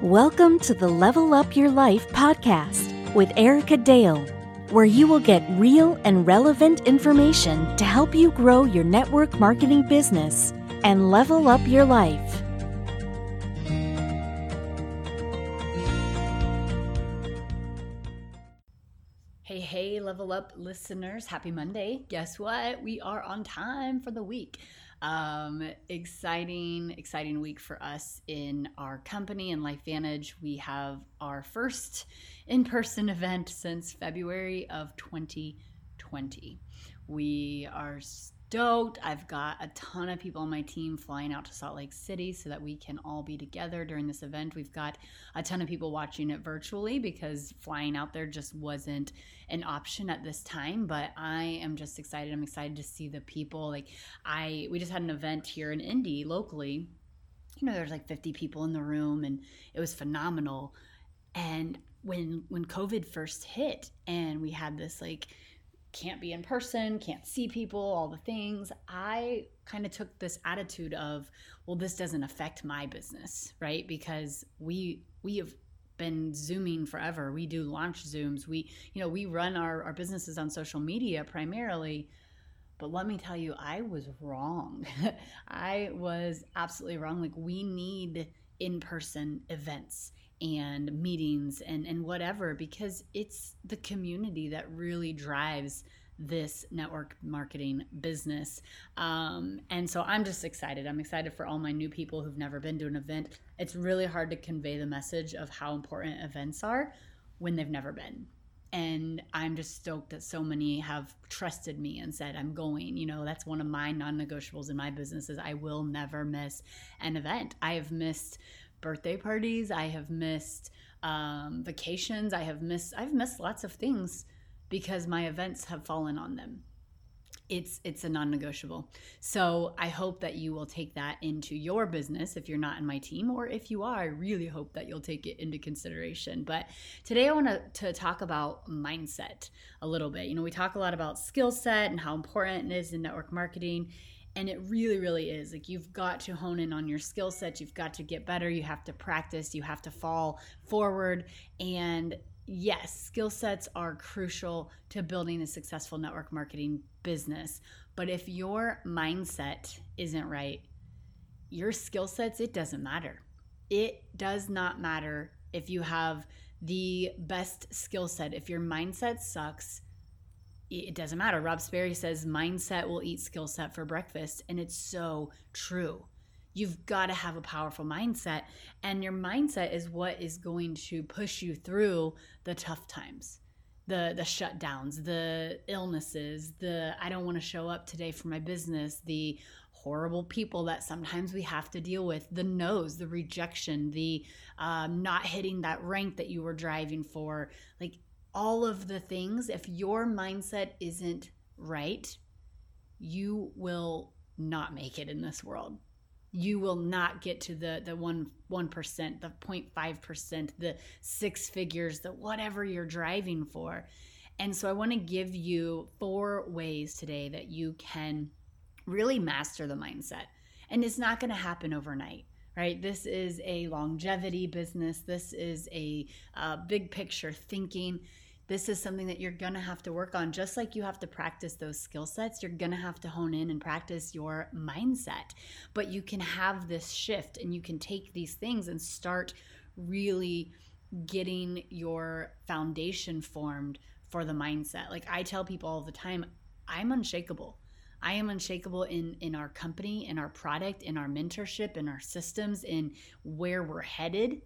Welcome to the Level Up Your Life podcast with Erica Dale, where you will get real and relevant information to help you grow your network marketing business and level up your life. Hey, hey, level up listeners. Happy Monday. Guess what? We are on time for the week. Um, exciting, exciting week for us in our company and LifeVantage. We have our first in person event since February of 2020. We are stoked. I've got a ton of people on my team flying out to Salt Lake City so that we can all be together during this event. We've got a ton of people watching it virtually because flying out there just wasn't an option at this time, but I am just excited. I'm excited to see the people. Like I we just had an event here in Indy locally. You know, there's like 50 people in the room and it was phenomenal. And when when COVID first hit and we had this like can't be in person, can't see people, all the things. I kind of took this attitude of, well, this doesn't affect my business, right? Because we we have been zooming forever. We do launch zooms. We, you know, we run our, our businesses on social media primarily. But let me tell you, I was wrong. I was absolutely wrong. Like we need in-person events and meetings and, and whatever because it's the community that really drives this network marketing business. Um, and so I'm just excited. I'm excited for all my new people who've never been to an event. It's really hard to convey the message of how important events are when they've never been. And I'm just stoked that so many have trusted me and said, I'm going. You know, that's one of my non negotiables in my business is I will never miss an event. I have missed birthday parties. I have missed um, vacations. I have missed I've missed lots of things because my events have fallen on them. It's it's a non-negotiable. So I hope that you will take that into your business if you're not in my team, or if you are, I really hope that you'll take it into consideration. But today I want to, to talk about mindset a little bit. You know, we talk a lot about skill set and how important it is in network marketing and it really really is. Like you've got to hone in on your skill set you've got to get better. You have to practice. You have to fall forward. And yes skill sets are crucial to building a successful network marketing business. But if your mindset isn't right your skill sets it doesn't matter. It does not matter if you have the best skill set. If your mindset sucks it doesn't matter. Rob Sperry says mindset will eat skill set for breakfast. And it's so true. You've got to have a powerful mindset. And your mindset is what is going to push you through the tough times, the, the shutdowns, the illnesses, the I don't want to show up today for my business, the horrible people that sometimes we have to deal with the no's the rejection the um, not hitting that rank that you were driving for like all of the things, if your mindset isn't right, you will not make it in this world. You will not get to the the one one percent, the 0.5 percent, the six figures, the whatever you're driving for. And so I want to give you four ways today that you can really master the mindset. And it's not going to happen overnight right? This is a longevity business. This is a uh, big picture thinking this is something that you're going to have to work on. Just like you have to practice those skill sets, you're going to have to hone in and practice your mindset. But you can have this shift and you can take these things and start really getting your foundation formed for the mindset. Like I tell people all the time, I'm unshakable. I am unshakable in in our company, in our product, in our mentorship, in our systems, in where we're headed.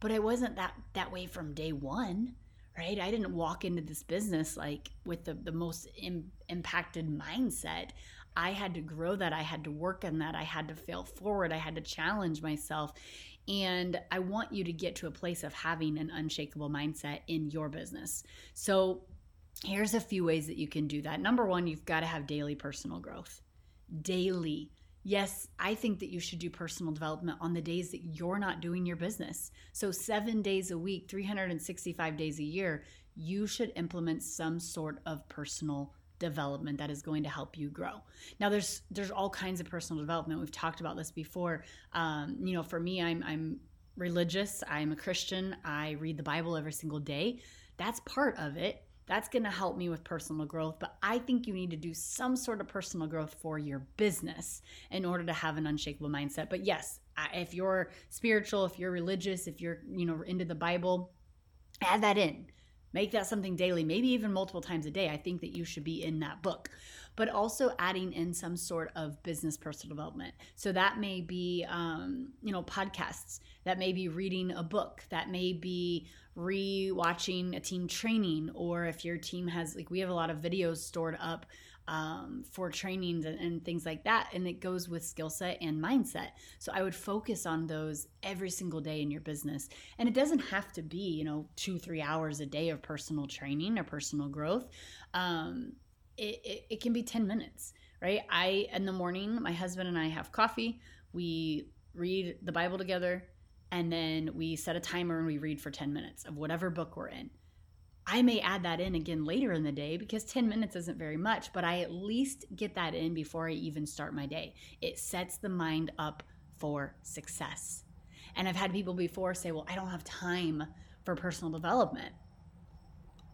But I wasn't that that way from day 1 right? I didn't walk into this business like with the, the most Im- impacted mindset. I had to grow that. I had to work on that. I had to fail forward. I had to challenge myself. And I want you to get to a place of having an unshakable mindset in your business. So, here's a few ways that you can do that. Number one, you've got to have daily personal growth. Daily Yes, I think that you should do personal development on the days that you're not doing your business. So, seven days a week, 365 days a year, you should implement some sort of personal development that is going to help you grow. Now, there's there's all kinds of personal development. We've talked about this before. Um, you know, for me, I'm I'm religious. I'm a Christian. I read the Bible every single day. That's part of it. That's going to help me with personal growth. But I think you need to do some sort of personal growth for your business in order to have an unshakable mindset. But yes, if you're spiritual, if you're religious, if you're you know into the Bible, add that in Make that something daily, maybe even multiple times a day. I think that you should be in that book. But also adding in some sort of business personal development. So that may be, um, you know, podcasts. That may be reading a book. That may be re-watching a team training. Or if your team has, like, we have a lot of videos stored up um, for trainings and, and, things like that. And it goes with skill set and mindset. So I would focus on those every single day in your business. And it doesn't have to be, you know, two, three hours a day of personal training or personal growth. Um, it, it, it can be 10 minutes, right? I, in the morning, my husband and I have coffee. We read the Bible together. And then we set a timer and we read for 10 minutes of whatever book we're in. I may add that in again later in the day because 10 minutes isn't very much, but I at least get that in before I even start my day. It sets the mind up for success. And I've had people before say, well, I don't have time for personal development.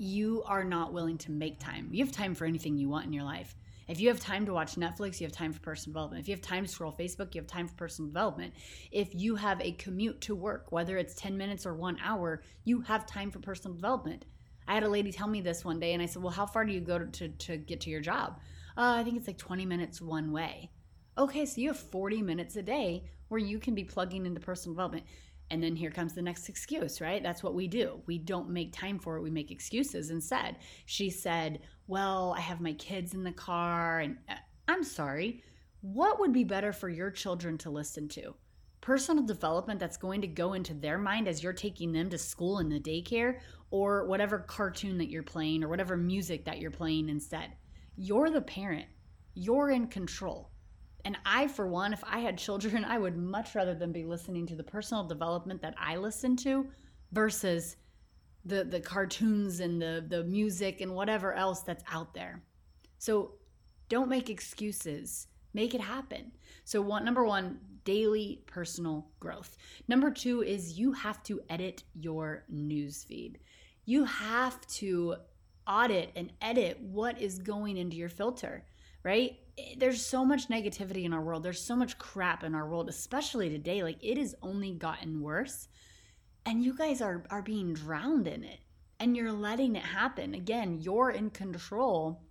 You are not willing to make time. You have time for anything you want in your life. If you have time to watch Netflix, you have time for personal development. If you have time to scroll Facebook, you have time for personal development. If you have a commute to work, whether it's 10 minutes or one hour, you have time for personal development. I had a lady tell me this one day, and I said, Well, how far do you go to, to, to get to your job? Uh, I think it's like 20 minutes one way. Okay, so you have 40 minutes a day where you can be plugging into personal development. And then here comes the next excuse, right? That's what we do. We don't make time for it, we make excuses instead. She said, Well, I have my kids in the car, and uh, I'm sorry. What would be better for your children to listen to? personal development that's going to go into their mind as you're taking them to school and the daycare or whatever cartoon that you're playing or whatever music that you're playing instead. You're the parent, you're in control. And I, for one, if I had children, I would much rather than be listening to the personal development that I listen to versus the the cartoons and the the music and whatever else that's out there. So don't make excuses. Make it happen. So one number one, daily personal growth. Number two is you have to edit your news feed. You have to audit and edit what is going into your filter, right? There's so much negativity in our world. There's so much crap in our world, especially today. Like it has only gotten worse. And you guys are are being drowned in it. And you're letting it happen. Again, you're in control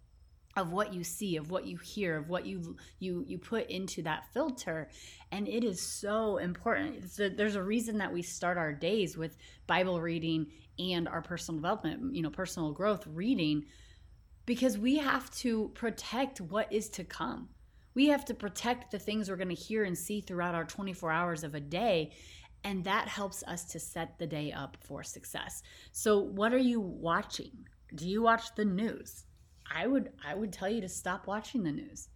of what you see of what you hear of what you you you put into that filter and it is so important a, there's a reason that we start our days with bible reading and our personal development you know personal growth reading because we have to protect what is to come we have to protect the things we're going to hear and see throughout our 24 hours of a day and that helps us to set the day up for success so what are you watching do you watch the news I would I would tell you to stop watching the news.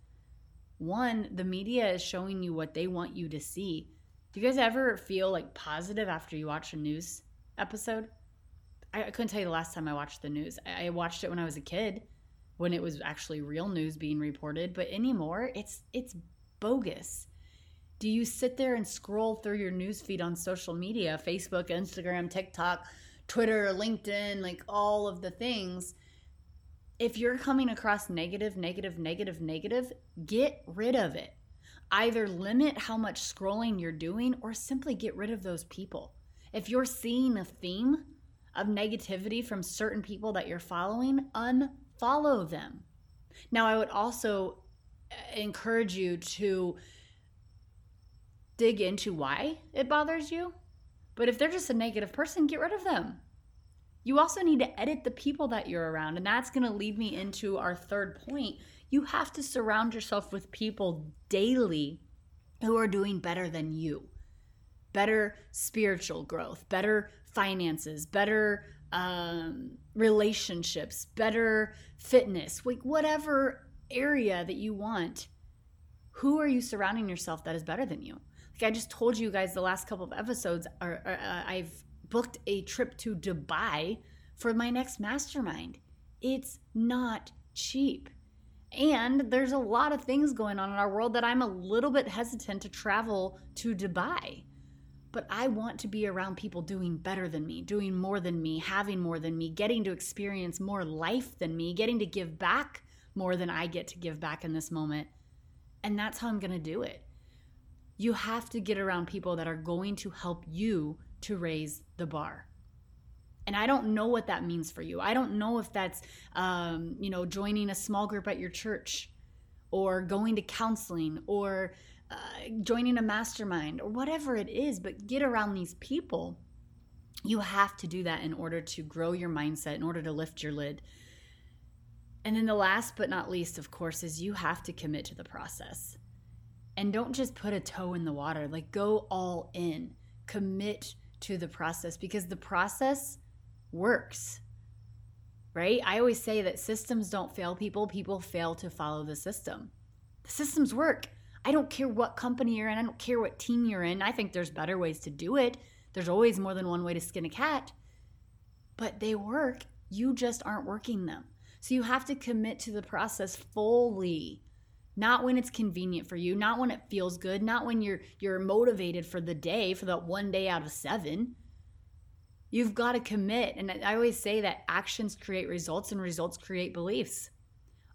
One, the media is showing you what they want you to see. Do you guys ever feel like positive after you watch a news episode? I, couldn't tell you the last time I watched the news. I watched it when I was a kid, when it was actually real news being reported. But anymore, it's it's bogus. Do you sit there and scroll through your news feed on social media, Facebook, Instagram, TikTok, Twitter, LinkedIn, like all of the things? if you're coming across negative, negative, negative, negative, get rid of it. Either limit how much scrolling you're doing or simply get rid of those people. If you're seeing a theme of negativity from certain people that you're following, unfollow them. Now, I would also uh, encourage you to dig into why it bothers you. But if they're just a negative person, get rid of them. You also need to edit the people that you're around. And that's going to lead me into our third point. You have to surround yourself with people daily who are doing better than you. Better spiritual growth, better finances, better um, relationships, better fitness, like whatever area that you want. Who are you surrounding yourself that is better than you? Like I just told you guys the last couple of episodes, are, uh, I've booked a trip to Dubai for my next mastermind. It's not cheap. And there's a lot of things going on in our world that I'm a little bit hesitant to travel to Dubai. But I want to be around people doing better than me, doing more than me, having more than me, getting to experience more life than me, getting to give back more than I get to give back in this moment. And that's how I'm going to do it. You have to get around people that are going to help you to raise the bar and i don't know what that means for you i don't know if that's um, you know joining a small group at your church or going to counseling or uh, joining a mastermind or whatever it is but get around these people you have to do that in order to grow your mindset in order to lift your lid and then the last but not least of course is you have to commit to the process and don't just put a toe in the water like go all in commit to the process because the process works. Right? I always say that systems don't fail people, people fail to follow the system. The systems work. I don't care what company you're in, I don't care what team you're in. I think there's better ways to do it. There's always more than one way to skin a cat. But they work. You just aren't working them. So you have to commit to the process fully. Not when it's convenient for you, not when it feels good, not when you're you're motivated for the day, for that one day out of 7. You've got to commit. And I always say that actions create results and results create beliefs.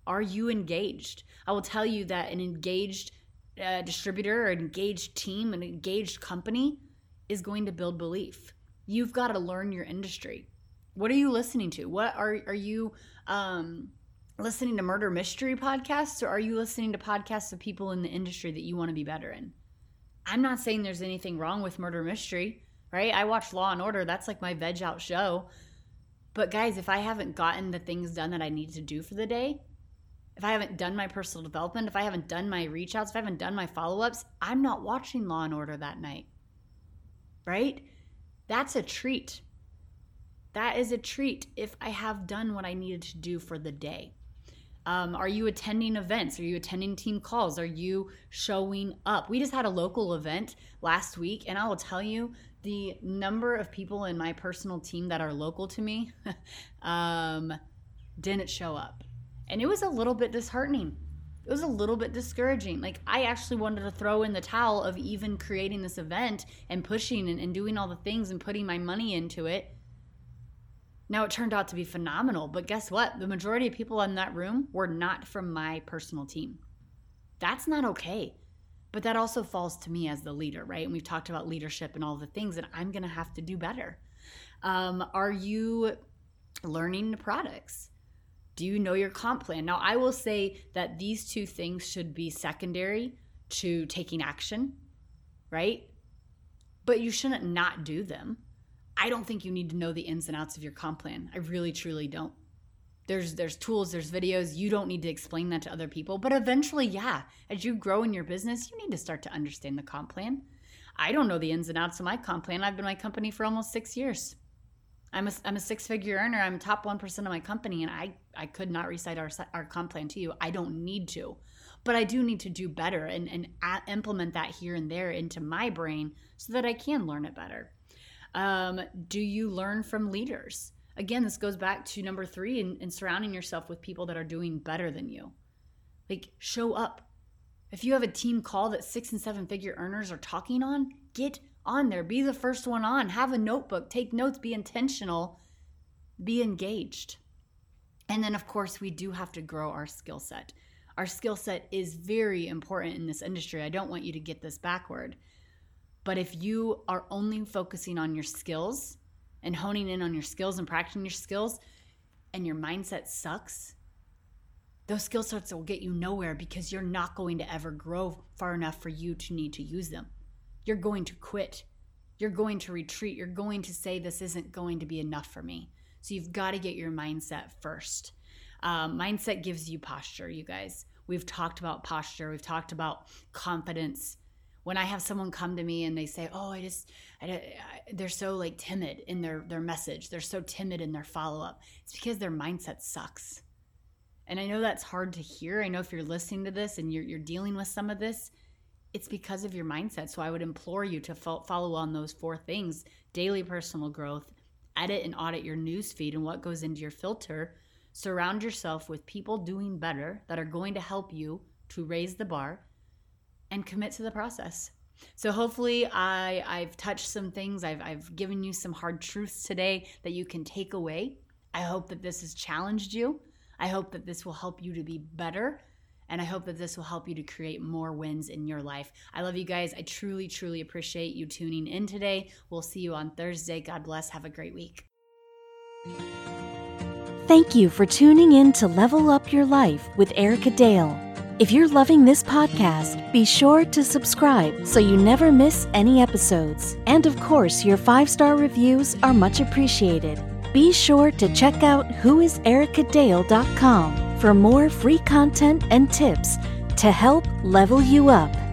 Are you engaged? I will tell you that an engaged uh, distributor or engaged team, an engaged company is going to build belief. You've got to learn your industry. What are you listening to? What are are you um, listening to murder mystery podcasts or are you listening to podcasts of people in the industry that you want to be better in? I'm not saying there's anything wrong with murder mystery right? I watch Law and Order. That's like my veg out show. But guys, if I haven't gotten the things done that I need to do for the day, if I haven't done my personal development, if I haven't done my reach outs, if I haven't done my follow ups, I'm not watching Law and Order that night. Right? That's a treat. That is a treat if I have done what I needed to do for the day. Um, are you attending events? Are you attending team calls? Are you showing up? We just had a local event last week, and I will tell you the number of people in my personal team that are local to me um, didn't show up. And it was a little bit disheartening. It was a little bit discouraging. Like, I actually wanted to throw in the towel of even creating this event and pushing and, and doing all the things and putting my money into it. Now, it turned out to be phenomenal, but guess what? The majority of people in that room were not from my personal team. That's not okay. But that also falls to me as the leader, right? And we've talked about leadership and all the things that I'm going to have to do better. Um, are you learning the products? Do you know your comp plan? Now, I will say that these two things should be secondary to taking action, right? But you shouldn't not do them. I don't think you need to know the ins and outs of your comp plan. I really, truly don't there's there's tools there's videos you don't need to explain that to other people but eventually yeah as you grow in your business you need to start to understand the comp plan i don't know the ins and outs of my comp plan i've been my company for almost six years i'm a, I'm a six figure earner i'm top 1% of my company and i i could not recite our, our comp plan to you i don't need to but i do need to do better and, and implement that here and there into my brain so that i can learn it better um, do you learn from leaders again, this goes back to number three and, and surrounding yourself with people that are doing better than you. Like, show up. If you have a team call that six and seven figure earners are talking on, get on there. Be the first one on. Have a notebook. Take notes. Be intentional. Be engaged. And then, of course, we do have to grow our skill set. Our skill set is very important in this industry. I don't want you to get this backward. But if you are only focusing on your skills and honing in on your skills and practicing your skills and your mindset sucks, those skill sets will get you nowhere because you're not going to ever grow far enough for you to need to use them. You're going to quit. You're going to retreat. You're going to say, This isn't going to be enough for me. So you've got to get your mindset first. Um, mindset gives you posture, you guys. We've talked about posture, we've talked about confidence when I have someone come to me and they say, "Oh, I just," I, I, they're so like timid in their their message. They're so timid in their follow up. It's because their mindset sucks. And I know that's hard to hear. I know if you're listening to this and you're you're dealing with some of this, it's because of your mindset. So I would implore you to fo- follow on those four things: daily personal growth, edit and audit your news feed and what goes into your filter Surround yourself with people doing better that are going to help you to raise the bar and commit to the process. So hopefully I I've touched some things. I've I've given you some hard truths today that you can take away. I hope that this has challenged you. I hope that this will help you to be better and I hope that this will help you to create more wins in your life. I love you guys. I truly, truly appreciate you tuning in today. We'll see you on Thursday. God bless. Have a great week. Thank you for tuning in to Level Up Your Life with Erica Dale. If you're loving this podcast, be sure to subscribe so you never miss any episodes. And of course, your five star reviews are much appreciated. Be sure to check out whoisericadale.com for more free content and tips to help level you up.